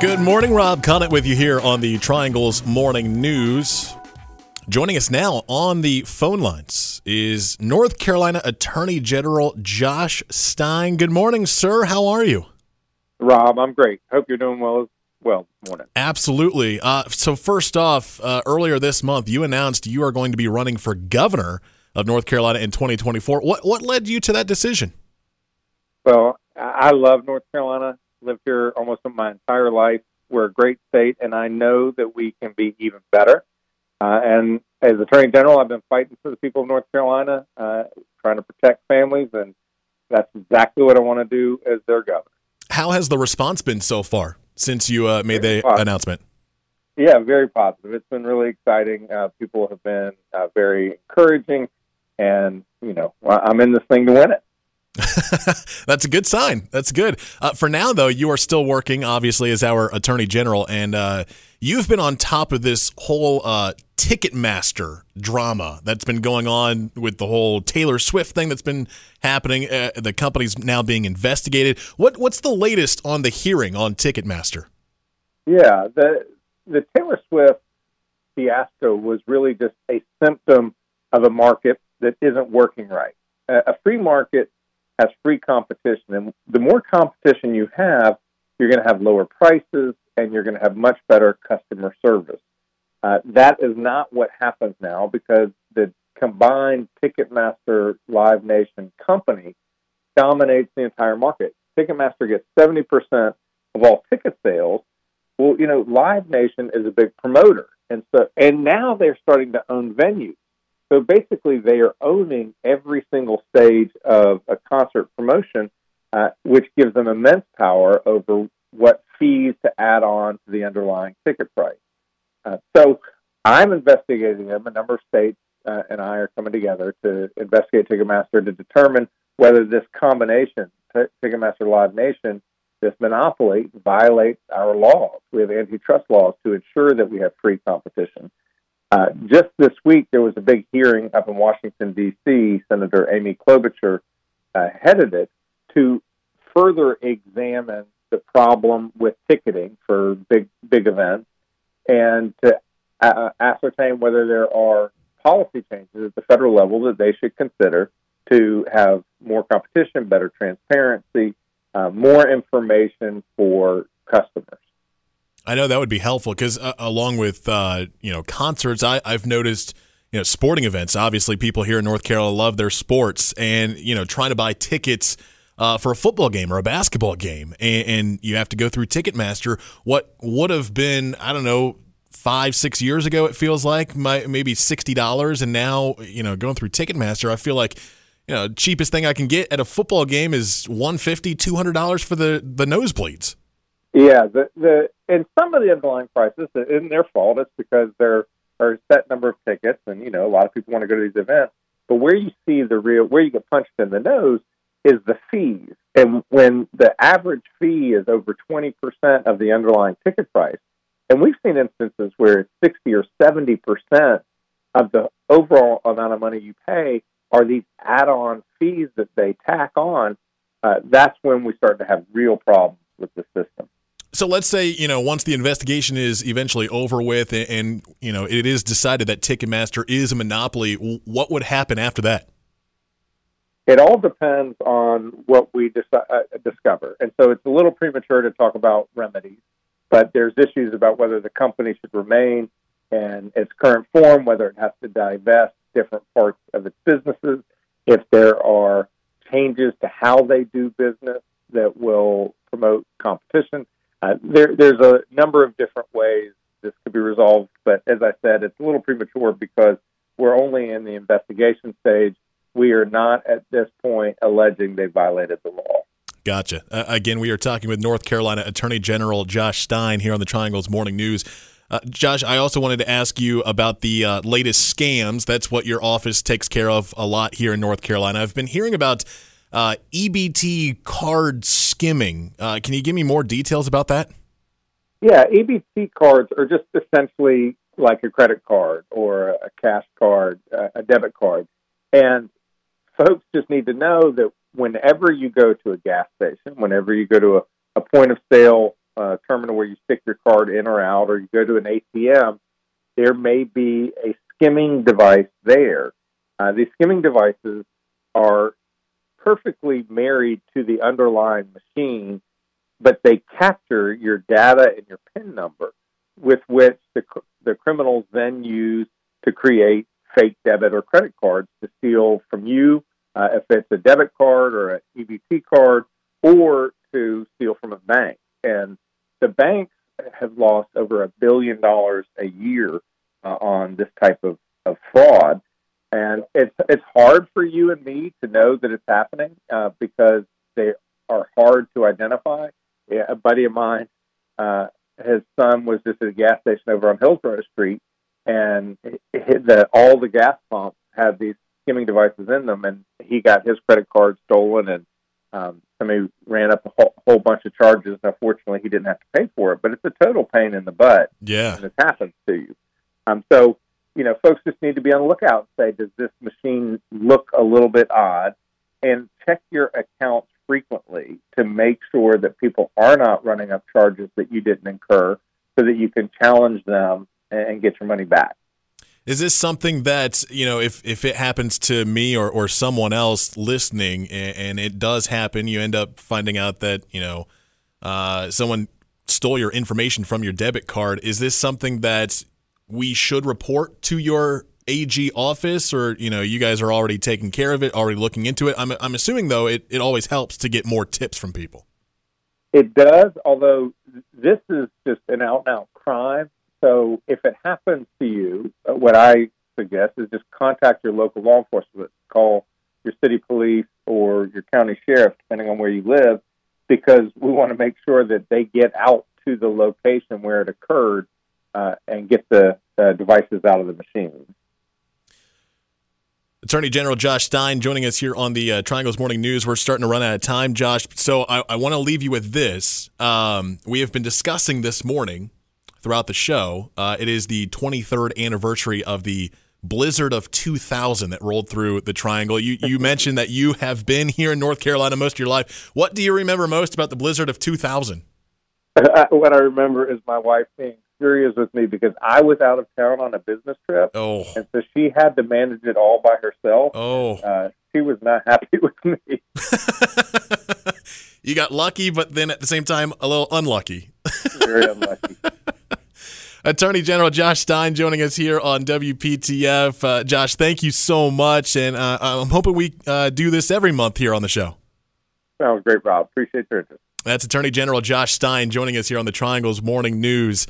Good morning, Rob Connett with you here on the Triangles Morning News. Joining us now on the phone lines is North Carolina Attorney General Josh Stein. Good morning, sir. How are you? Rob, I'm great. Hope you're doing well as well morning. Absolutely. Uh, so, first off, uh, earlier this month, you announced you are going to be running for governor of North Carolina in 2024. What what led you to that decision? Well, I love North Carolina. Lived here almost my entire life. We're a great state, and I know that we can be even better. Uh, and as Attorney General, I've been fighting for the people of North Carolina, uh, trying to protect families, and that's exactly what I want to do as their governor. How has the response been so far since you uh, made the announcement? Yeah, very positive. It's been really exciting. Uh, people have been uh, very encouraging, and you know, I'm in this thing to win it. That's a good sign. That's good. Uh, for now, though, you are still working, obviously, as our attorney general, and uh, you've been on top of this whole uh, Ticketmaster drama that's been going on with the whole Taylor Swift thing that's been happening. Uh, the company's now being investigated. What what's the latest on the hearing on Ticketmaster? Yeah, the the Taylor Swift fiasco was really just a symptom of a market that isn't working right. A free market has free competition. And the more competition you have, you're going to have lower prices and you're going to have much better customer service. Uh, that is not what happens now because the combined Ticketmaster Live Nation company dominates the entire market. Ticketmaster gets 70% of all ticket sales. Well, you know, Live Nation is a big promoter. And so, and now they're starting to own venues. So basically, they are owning every single stage of a concert promotion, uh, which gives them immense power over what fees to add on to the underlying ticket price. Uh, so I'm investigating them. A number of states uh, and I are coming together to investigate Ticketmaster to determine whether this combination, T- Ticketmaster Live Nation, this monopoly violates our laws. We have antitrust laws to ensure that we have free competition. Uh, just this week, there was a big hearing up in Washington, D.C. Senator Amy Klobuchar uh, headed it to further examine the problem with ticketing for big big events and to uh, ascertain whether there are policy changes at the federal level that they should consider to have more competition, better transparency, uh, more information for customers. I know that would be helpful because uh, along with uh, you know concerts, I, I've noticed you know sporting events. Obviously, people here in North Carolina love their sports, and you know trying to buy tickets. Uh, for a football game or a basketball game, and, and you have to go through Ticketmaster. What would have been, I don't know, five, six years ago, it feels like my, maybe sixty dollars, and now you know going through Ticketmaster, I feel like you know cheapest thing I can get at a football game is 150 200 dollars for the the nosebleeds. Yeah, the the and some of the underlying prices isn't their fault. It's because there are a set number of tickets, and you know a lot of people want to go to these events. But where you see the real, where you get punched in the nose, is the fees. And when the average fee is over twenty percent of the underlying ticket price, and we've seen instances where it's sixty or seventy percent of the overall amount of money you pay are these add-on fees that they tack on. Uh, that's when we start to have real problems with the system. So let's say you know once the investigation is eventually over with, and, and you know it is decided that Ticketmaster is a monopoly. What would happen after that? It all depends on what we dis- uh, discover, and so it's a little premature to talk about remedies. But there's issues about whether the company should remain in its current form, whether it has to divest different parts of its businesses, if there are changes to how they do business that will promote competition. Uh, there, there's a number of different ways this could be resolved, but as I said, it's a little premature because we're only in the investigation stage. We are not at this point alleging they violated the law. Gotcha. Uh, again, we are talking with North Carolina Attorney General Josh Stein here on the Triangles Morning News. Uh, Josh, I also wanted to ask you about the uh, latest scams. That's what your office takes care of a lot here in North Carolina. I've been hearing about uh, EBT card skimming. Uh, can you give me more details about that? Yeah, EBT cards are just essentially like a credit card or a cash card, uh, a debit card. And folks just need to know that whenever you go to a gas station, whenever you go to a, a point of sale uh, terminal where you stick your card in or out, or you go to an ATM, there may be a skimming device there. Uh, these skimming devices are perfectly married to the underlying machine, but they capture your data and your PIN number, with which the, the criminals then use to create fake debit or credit cards to steal from you, uh, if it's a debit card or an EBT card, or to steal from a bank. And the banks have lost over a billion dollars a year uh, on this type of, of fraud. And it's it's hard for you and me to know that it's happening uh, because they are hard to identify. Yeah, a buddy of mine, uh, his son was just at a gas station over on Hillsborough Street, and the, all the gas pumps had these skimming devices in them, and he got his credit card stolen, and um, somebody ran up a whole, whole bunch of charges. And unfortunately, he didn't have to pay for it, but it's a total pain in the butt. Yeah, when it happens to you. Um, so you know, folks just need to be on the lookout and say, does this machine look a little bit odd? And check your accounts frequently to make sure that people are not running up charges that you didn't incur so that you can challenge them and get your money back. Is this something that, you know, if, if it happens to me or, or someone else listening and, and it does happen, you end up finding out that, you know, uh, someone stole your information from your debit card. Is this something that we should report to your AG office, or you know, you guys are already taking care of it, already looking into it? I'm I'm assuming though it, it always helps to get more tips from people. It does, although this is just an out and out crime. So if it happens to you, uh, what I suggest is just contact your local law enforcement, call your city police or your county sheriff, depending on where you live, because we want to make sure that they get out to the location where it occurred uh, and get the uh, devices out of the machine. Attorney General Josh Stein joining us here on the uh, Triangles Morning News. We're starting to run out of time, Josh. So I, I want to leave you with this. Um, we have been discussing this morning throughout the show. Uh, it is the 23rd anniversary of the blizzard of 2000 that rolled through the Triangle. You, you mentioned that you have been here in North Carolina most of your life. What do you remember most about the blizzard of 2000? what I remember is my wife being furious with me because I was out of town on a business trip. Oh. And so she had to manage it all by herself. Oh. Uh, she was not happy with me. you got lucky, but then at the same time, a little unlucky. Very unlucky. Attorney General Josh Stein joining us here on WPTF. Uh, Josh, thank you so much. And uh, I'm hoping we uh, do this every month here on the show. Sounds great, Rob. Appreciate your interest. That's Attorney General Josh Stein joining us here on the Triangles Morning News.